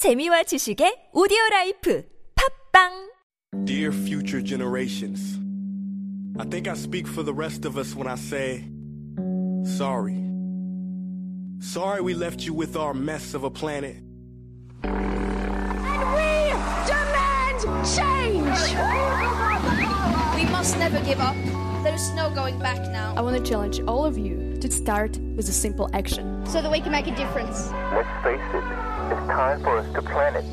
재미와 지식의 오디오 라이프 팝빵 Dear future generations, I think I speak for the rest of us when I say, sorry. Sorry we left you with our mess of a planet. We demand change! We must never give up. There's no going back now. I want to challenge all of you to start with a simple action. So that we can make a difference. Let's face it, it's time for us to plan it.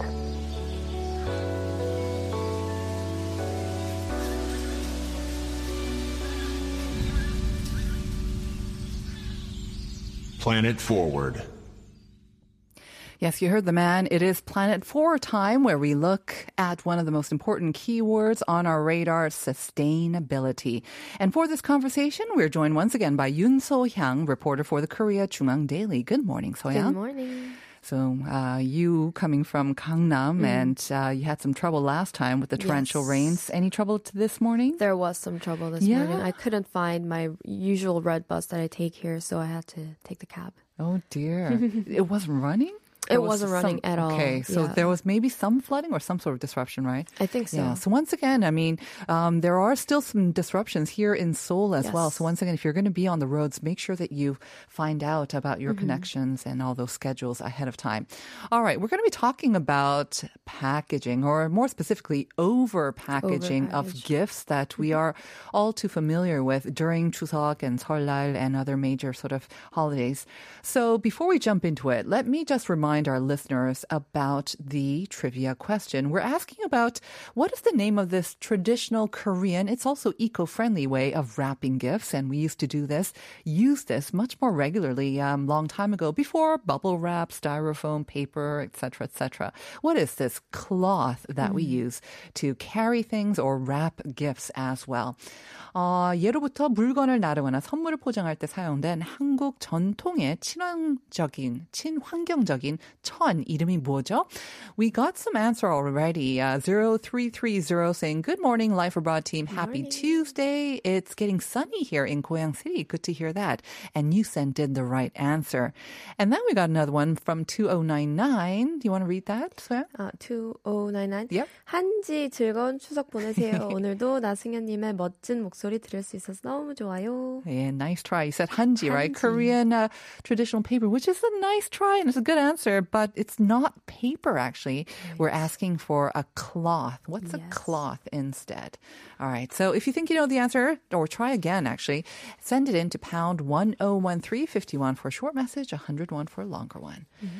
Planet Forward. Yes, you heard the man. It is Planet Forward time where we look at one of the most important keywords on our radar, sustainability. And for this conversation, we're joined once again by Yoon So-hyang, reporter for the Korea JoongAng Daily. Good morning, So-hyang. Good morning. So, uh, you coming from Gangnam and uh, you had some trouble last time with the torrential Yes. rains. Any trouble this morning? There was some trouble this Yeah. morning. I couldn't find my usual red bus that I take here, so I had to take the cab. Oh dear. it wasn't running? It was wasn't running at all, Okay, so yeah. there was maybe some flooding or some sort of disruption, right? I think so. Yeah. So once again, I mean, um, there are still some disruptions here in Seoul as well. So once again, if you're going to be on the roads, make sure that you find out about your Mm-hmm. connections and all those schedules ahead of time. All right, we're going to be talking about packaging, or more specifically, over packaging of gifts that we Mm-hmm. are all too familiar with during Chuseok and Seollal and other major sort of holidays. So before we jump into it, let me just remind our listeners about the trivia question. We're asking about what is the name of this traditional Korean, it's also eco-friendly way of wrapping gifts. And we used to do this, use this much more regularly um, long time ago before bubble wrap, styrofoam, paper, etc., etc. What is this cloth that we use to carry things or wrap gifts as well? 어, 예로부터 물건을 나르거나 선물을 포장할 때 사용된 한국 전통의 친환적인, 친환경적인 Ton, 이름이 뭐죠? We got some answer already. Uh, 0330 saying, Good morning, Life Abroad team. Happy Tuesday. It's getting sunny here in Goyang City. Good to hear that. And you sent did the right answer. And then we got another one from 2099. Do you want to read that, Soya? Uh, 2099. Yep. 한지 즐거운 추석 보내세요. 오늘도 나승현님의 멋진 목소리 들을 수 있어서 너무 좋아요. Yeah, nice try. You said 한지, 한지. right? Korean uh, traditional paper, which is a nice try and it's a good answer but it's not paper actually. We're asking for a cloth. What's a cloth instead? All right. So if you think you know the answer, or try again actually, send it in to pound 101351 for a short message, 101 for a longer one. Mm-hmm.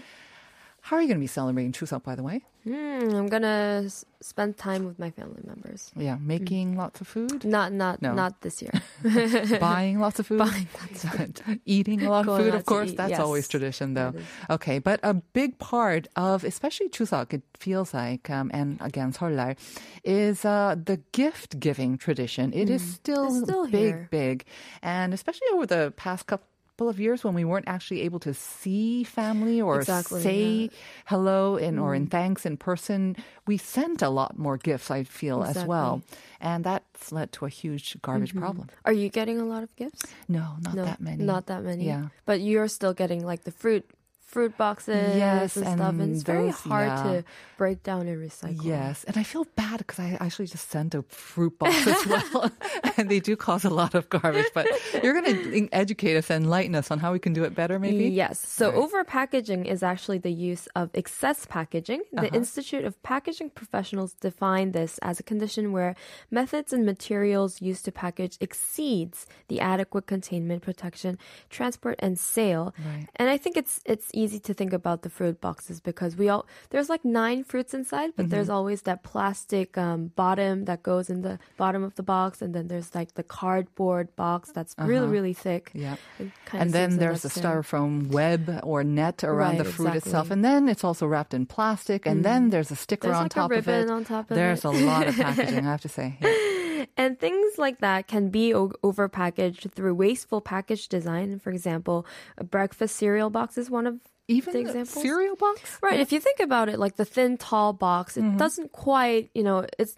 How are you going to be celebrating Chuseok, by the way? Hmm, I'm gonna s- spend time with my family members. Yeah, making lots of food, Not, not, No. not this year. buying lots of food, Buying lots of food. eating a lot of food. Of course, that's yes. always tradition, though. Okay, but a big part of, especially Chuseok, it feels like, um, and again Seollal, is uh, the gift giving tradition. It is still, Mm. It's still big, here. big, and especially over the past couple. Of years when we weren't actually able to see family or Exactly, say yeah. Mm. hello in or in thanks in person, we sent a lot more gifts. I feel as well, and that's led to a huge garbage problem. Are you getting a lot of gifts? No, not no, that many. Not that many. Yeah. But you're still getting like the fruit fruit boxes Yes, and stuff. And and it's very hard yeah. to break down and recycle. Yes, and I feel bad because I actually just sent a fruit box as well, and they do cause a lot of garbage. But you're going to educate us and enlighten us on how we can do it better, maybe. Yes. So Right. over packaging is actually the use of excess packaging. The Uh-huh. Institute of Packaging Professionals define this as a condition where methods and materials used to package exceeds the adequate containment, protection, transport, and sale. Right. And I think it's it's easy to think about the fruit boxes because we all there's like nine fruits inside, but Mm-hmm. there's always that plastic um, bottom that goes in the bottom of the box, and then there's like the cardboard box that's really Uh-huh. really thick. Yeah. And then there's the styrofoam web or net around Right, the fruit itself, and then it's also wrapped in plastic, and then there's a sticker There's on like top of ribbon it. on top of there's it. a lot of packaging, I have to say. Yeah. And things like that can be o- overpackaged through wasteful package design. For example, a breakfast cereal box is one of Even the examples. cereal box, Right. If you think about it, like the thin, tall box, it Mm-hmm. doesn't quite, you know, it's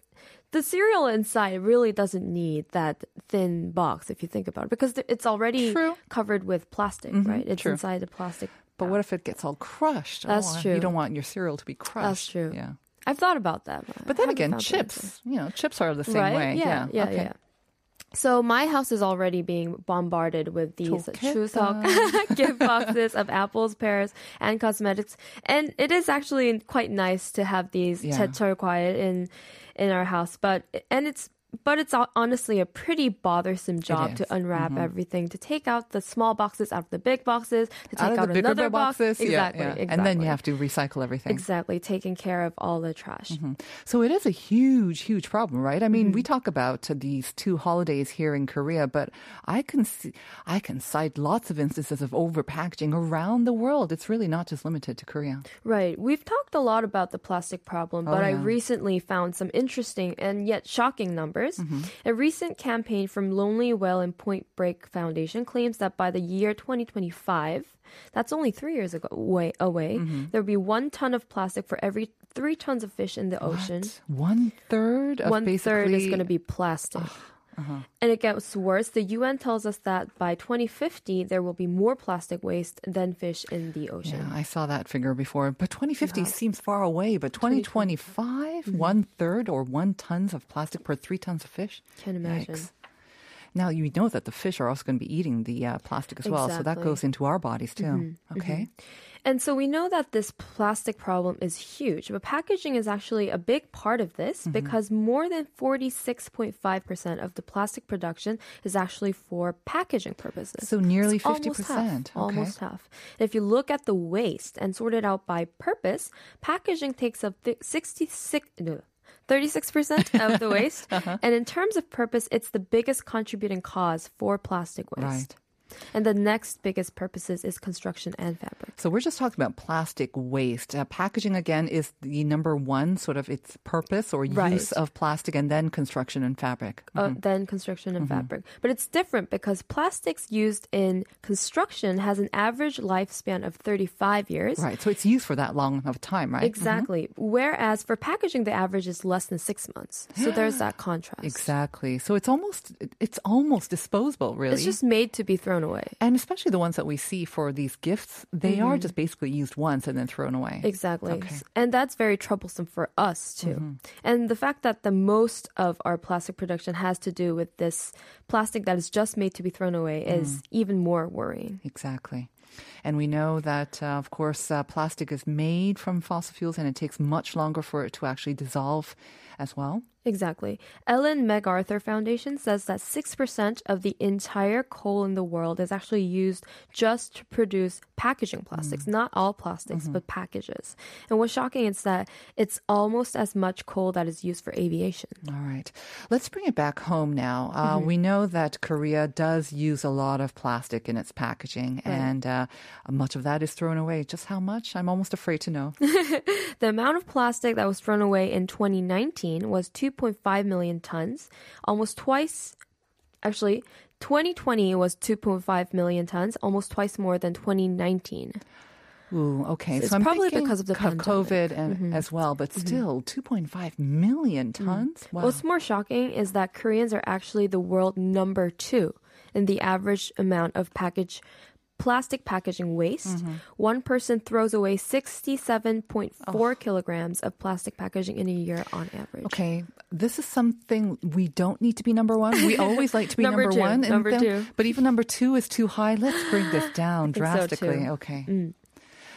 the cereal inside really doesn't need that thin box if you think about it because it's already True. covered with plastic, right? It's true. inside the plastic. But what if it gets all crushed? That's oh, true. You don't want your cereal to be crushed. That's true. Yeah. I've thought about that. But then I haven't again, found the answer. chips, you know, chips are the same right? way. Yeah, yeah, okay. yeah. So my house is already being bombarded with these 좋겠다. Chuseok gift boxes of apples, pears, and cosmetics, and it is actually quite nice to have these Yeah. 제철 과일 in in our house. But and it's but it's honestly a pretty bothersome job to is. Mm-hmm. unwrap everything, to take out the small boxes out of the big boxes, to take Out out another box. boxes, Exactly, yeah. exactly. and then you have to recycle everything. exactly taking care of all the trash. So it is a huge, huge problem, right? I mean, Mm-hmm. we talk about these two holidays here in Korea, but I can see, I can cite lots of instances of overpackaging around the world. It's really not just limited to Korea. Right. We've talked a lot about the plastic problem, but I Oh, yeah. recently found some interesting and yet shocking numbers. Mm-hmm. A recent campaign from Lonely Whale and Point Break Foundation claims that by the year 2025, that's only three years ago, away, away Mm-hmm. there'll be one ton of plastic for every three tons of fish in the ocean. One third of One third is going to be plastic. Uh-huh. And it gets worse. The UN tells us that by 2050, there will be more plastic waste than fish in the ocean. Yeah, I saw that figure before. But 2050 seems far away. But 2025, Mm-hmm. one third or one tons of plastic per three tons of fish. Can imagine. Yikes. Now you know that the fish are also going to be eating the uh, plastic as well, so that goes into our bodies too. Mm-hmm. Okay. And so we know that this plastic problem is huge, but packaging is actually a big part of this Mm-hmm. because more than 46.5% of the plastic production is actually for packaging purposes. So nearly It's almost 50%. half, Okay. Almost half. If you look at the waste and sort it out by purpose, packaging takes up 66 no, 36% of the waste. Uh-huh. And in terms of purpose, it's the biggest contributing cause for plastic waste. Right. And the next biggest purposes is construction and fabric. So we're just talking about plastic waste. Uh, packaging again is the number one sort of its purpose or Right. use of plastic, and then construction and fabric. uh, than construction and fabric. But it's different because plastics used in construction has an average lifespan of 35 years. Right. So it's used for that long of time, right? Exactly. Whereas for packaging, the average is less than six months. So there's that contrast. Exactly. So it's almost it's almost disposable, really. It's just made to be thrown away. and especially the ones that we see for these gifts, they are just basically used once and then thrown away. Mm-hmm. Exactly. Okay. And that's very troublesome for us too. Mm-hmm. And the fact that the most of our plastic production has to do with this plastic that is just made to be thrown away Mm. is even more worrying. Exactly. And we know that, uh, of course, uh, plastic is made from fossil fuels and it takes much longer for it to actually dissolve as well. Exactly. Ellen MacArthur Foundation says that 6% of the entire coal in the world is actually used just to produce packaging plastics, not all plastics, but packages. And what's shocking is that it's almost as much coal that is used for aviation. All right. Let's bring it back home now. Uh, We know that Korea does use a lot of plastic in its packaging, and uh, much of that is thrown away. Just how much? I'm almost afraid to know. The amount of plastic that was thrown away in 2019 was 2.5 million tons, almost twice. Actually, 2020 was 2.5 million tons, almost twice more than 2019. Ooh, okay. So it's I'm probably because of the co-. Mm-hmm. COVID and, as well, but still, 2.5 million tons. Wow. What's more shocking is that Koreans are actually the world number two in the average amount of package plastic packaging waste. One person throws away 67.4 kilograms of plastic packaging in a year on average. Okay, this is something we don't need to be number one. We always like to be Number number, two, one. number then- two. But even number two is too high. Let's bring this down think so, drastically. too. Mm.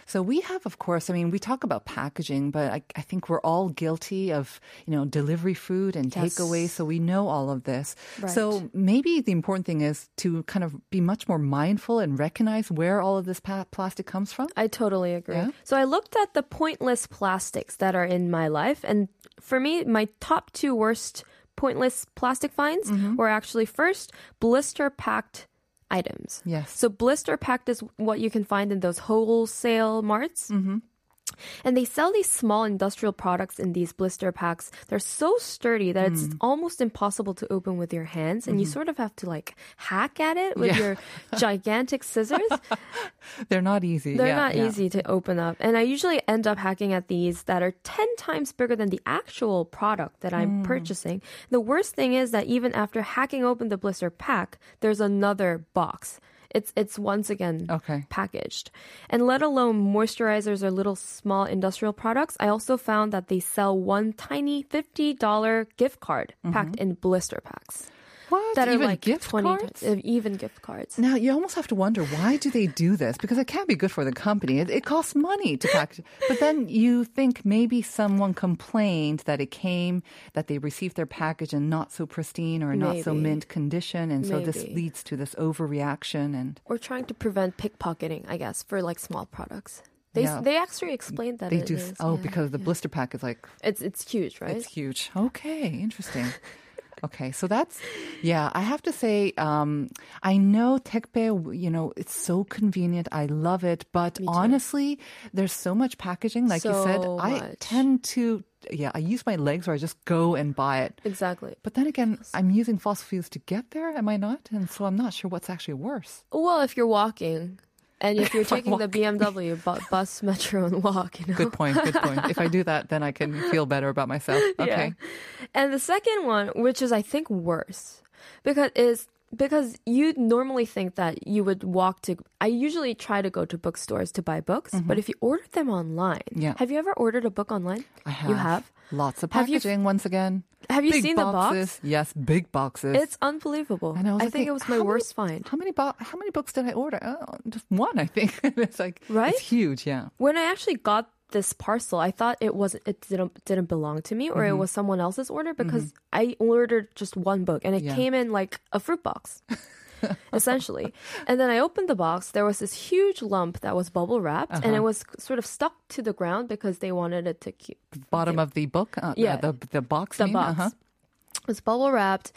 So we have, of course, I mean, we talk about packaging, but I, I think we're all guilty of, you know, delivery food and Yes. takeaway. So we know all of this. Right. So maybe the important thing is to kind of be much more mindful and recognize where all of this pa- plastic comes from. I totally agree. Yeah? So I looked at the pointless plastics that are in my life, and for me, my top two worst pointless plastic finds Mm-hmm. were actually first blister packed items. Yes. So blister packed is what you can find in those wholesale marts. Mm-hmm. And they sell these small industrial products in these blister packs. They're so sturdy that it's Mm. almost impossible to open with your hands, and you sort of have to like hack at it with Mm-hmm. Yeah. your gigantic scissors. They're not easy. They're Yeah, not yeah. easy to open up. And I usually end up hacking at these that are 10 times bigger than the actual product that I'm Hmm. purchasing. The worst thing is that even after hacking open the blister pack, there's another box It's it's once again Okay. packaged. And let alone moisturizers or little small industrial products, I also found that they sell one tiny $50 gift card mm-hmm. packed in blister packs. What? That are Even like gift 20 cards? uh, even gift cards. Now you almost have to wonder why do they do this because it can't be good for the company. It, it costs money to package. but then you think maybe someone complained that it came that they received their package in not so pristine or not so mint condition, and so this leads to this overreaction. And Or trying to prevent pickpocketing, I guess, for like small products. They Yeah. they actually explained that they it do. is, oh, yeah, because the yeah. blister pack is like it's it's huge, right? It's huge. Okay, interesting. okay, so that's yeah. I have to say, um, I know Tekbe. You know, it's so convenient. I love it, but honestly, there's so much packaging. Like you said, So I tend to yeah. I use my legs, or I just go and buy it. exactly. But then again, I'm using fossil fuels to get there. Am I not? And so I'm not sure what's actually worse. Well, if you're walking, and if you're If taking the BMW bu- bus, metro, and walk, you know. Good point. Good point. if I do that, then I can feel better about myself. Okay. And the second one, which is I think worse, because is because you'd normally think that you would walk to. I usually try to go to bookstores to buy books, but if you order them online, Mm-hmm. Yeah. have you ever ordered a book online? I have. You have. Lots of Have you packaging once again. Have you big seen the boxes. box? Yes, big boxes. It's unbelievable. And I, was think it was my how many- worst find. How many bo- How many books did I order? Oh, just one, I think. it's like Right? It's huge. Yeah. When I actually got this parcel, I thought it was it didn't didn't belong to me or Mm-hmm. it was someone else's order because I ordered just one book and it Yeah. came in like a fruit box. essentially. And then I opened the box. There was this huge lump that was bubble wrapped and Uh-huh. it was sort of stuck to the ground because they wanted it to keep Bottom of the book. Uh, Yeah. The the box. the mean? box. Uh-huh. It was bubble wrapped.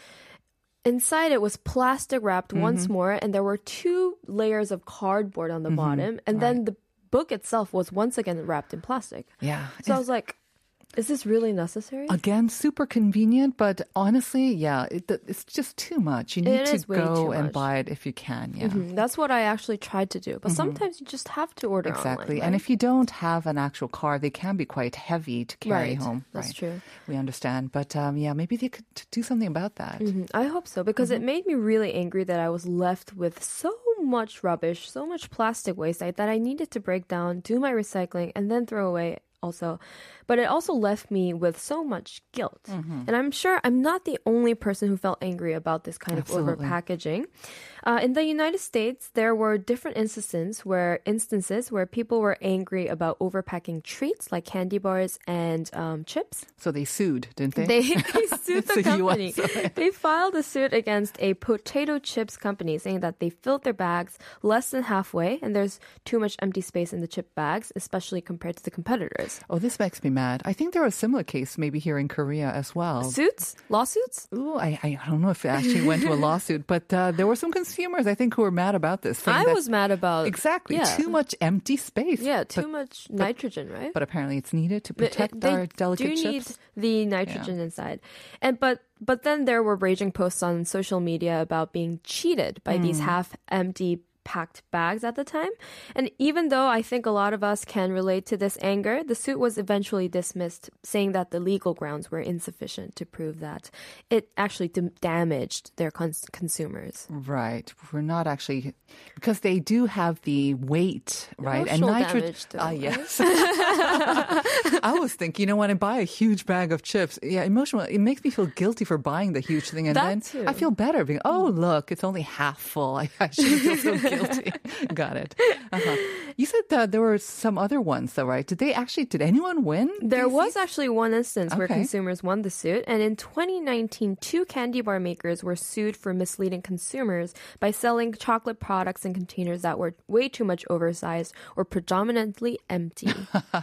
Inside it was plastic wrapped Mm-hmm. once more, and there were two layers of cardboard on the Mm-hmm. bottom, and then the book itself was once again wrapped in plastic. Yeah. So I was like, is this really necessary? Again, super convenient, but honestly, yeah, it, it's just too much. You need to go and much. buy it if you can. Yeah. Mhm. That's what I actually tried to do. But sometimes you just have to order Mm-hmm. Exactly. online. And right? if you don't have an actual car, they can be quite heavy to carry Right. home. That's right. true. We understand. But um, yeah, maybe they could do something about that. Mhm. I hope so because Mm-hmm. it made me really angry that I was left with so much rubbish, so much plastic waste I, that I needed to break down, do my recycling, and then throw away also. But it also left me with so much guilt. Mm-hmm. And I'm sure I'm not the only person who felt angry about this kind Absolutely. of over packaging. Uh, in the United States, there were different instances where instances where people were angry about overpacking treats like candy bars and um, chips. So they sued, didn't they? They, they sued the company. US. they filed a suit against a potato chips company saying that they filled their bags less than halfway and there's too much empty space in the chip bags, especially compared to the competitors. Oh, this makes me mad. I think there was a similar case maybe here in Korea as well. Suits? Lawsuits? Ooh, I, I don't know if it actually went to a lawsuit, but uh, there were some consumers, I think, who were mad about this. I was mad about Exactly. Yeah. Too much empty space. Yeah, too But- much nitrogen, right? But apparently it's needed to protect they our delicate do need the nitrogen inside, and but but then there were raging posts on social media about being cheated by these Hmm. half-empty packed bags at the time. And even though I think a lot of us can relate to this anger, the suit was eventually dismissed, saying that the legal grounds were insufficient to prove that it actually dam- damaged their cons- consumers. Right. We're not actually because they do have the weight, right? Emotional nitro- damage, Ah, right? yes. I was thinking, you know, when I buy a huge bag of chips, yeah, emotional. It makes me feel guilty for buying the huge thing, and That then too. I feel better being, oh, look, it's only half full. I, I shouldn't feel so guilty. Got it. Uh-huh. You said that there were some other ones, though, right? Did they actually? Did anyone win? There was things? actually one instance where consumers won the suit, and in 2019, two candy bar makers were sued for misleading consumers by selling chocolate products in containers that were way too much oversized or predominantly empty.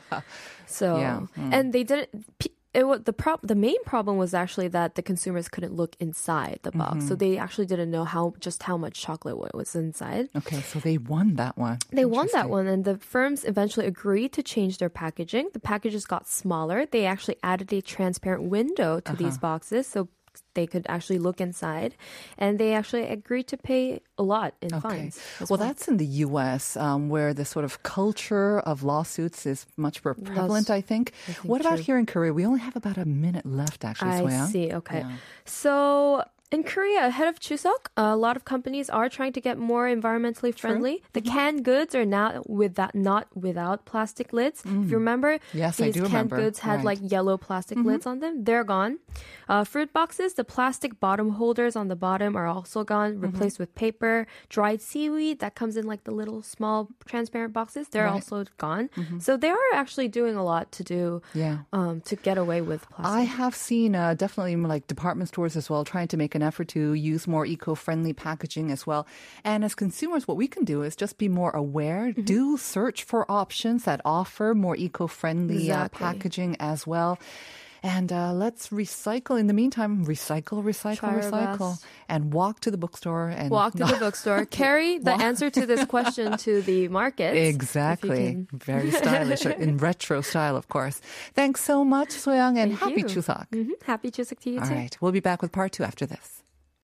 so, Yeah, mm. and they didn't. p- It was, the prob- the main problem was actually that the consumers couldn't look inside the box, Mm-hmm. so they actually didn't know how just how much chocolate was inside. Okay, so they won that one. They won that one, and the firms eventually agreed to change their packaging. The packages got smaller. They actually added a transparent window to these Uh-huh. boxes so they could actually look inside. And they actually agreed to pay a lot in Okay. fines. as Well, that's in the U.S., um, where the sort of culture of lawsuits is much more prevalent, I think. what about here in Korea? We only have about a minute left, actually. I Soyoung. see. Okay. Yeah. So In Korea, ahead of Chuseok, a lot of companies are trying to get more environmentally friendly. The Mm-hmm. canned goods are now with that not without plastic lids. If you remember, Mm. Yes, I these canned remember. goods had Right. Mm-hmm. like yellow plastic lids on them. They're gone. Uh, fruit boxes, the plastic bottom holders on the bottom are also gone, Mm-hmm. replaced with paper. Dried seaweed that comes in like the little small transparent boxes, they're Right. Mm-hmm. also gone. So they are actually doing a lot to do Yeah. um, to get away with plastic. I have seen uh, definitely like department stores as well trying to make an effort to use more eco-friendly packaging as well. And as consumers, what we can do is just be more aware. Mm-hmm. Do search for options that offer more eco-friendly uh, packaging as well. And uh, let's recycle. In the meantime, recycle, recycle, Try recycle, and walk to the bookstore and Walk to the bookstore. Carry the answer to this question to the market. Exactly. Very stylish in retro style, of course. Thanks so much, Soyoung, and Thank happy you. Chuseok. hmm Happy Chuseok to you All too. right. We'll be back with part two after this.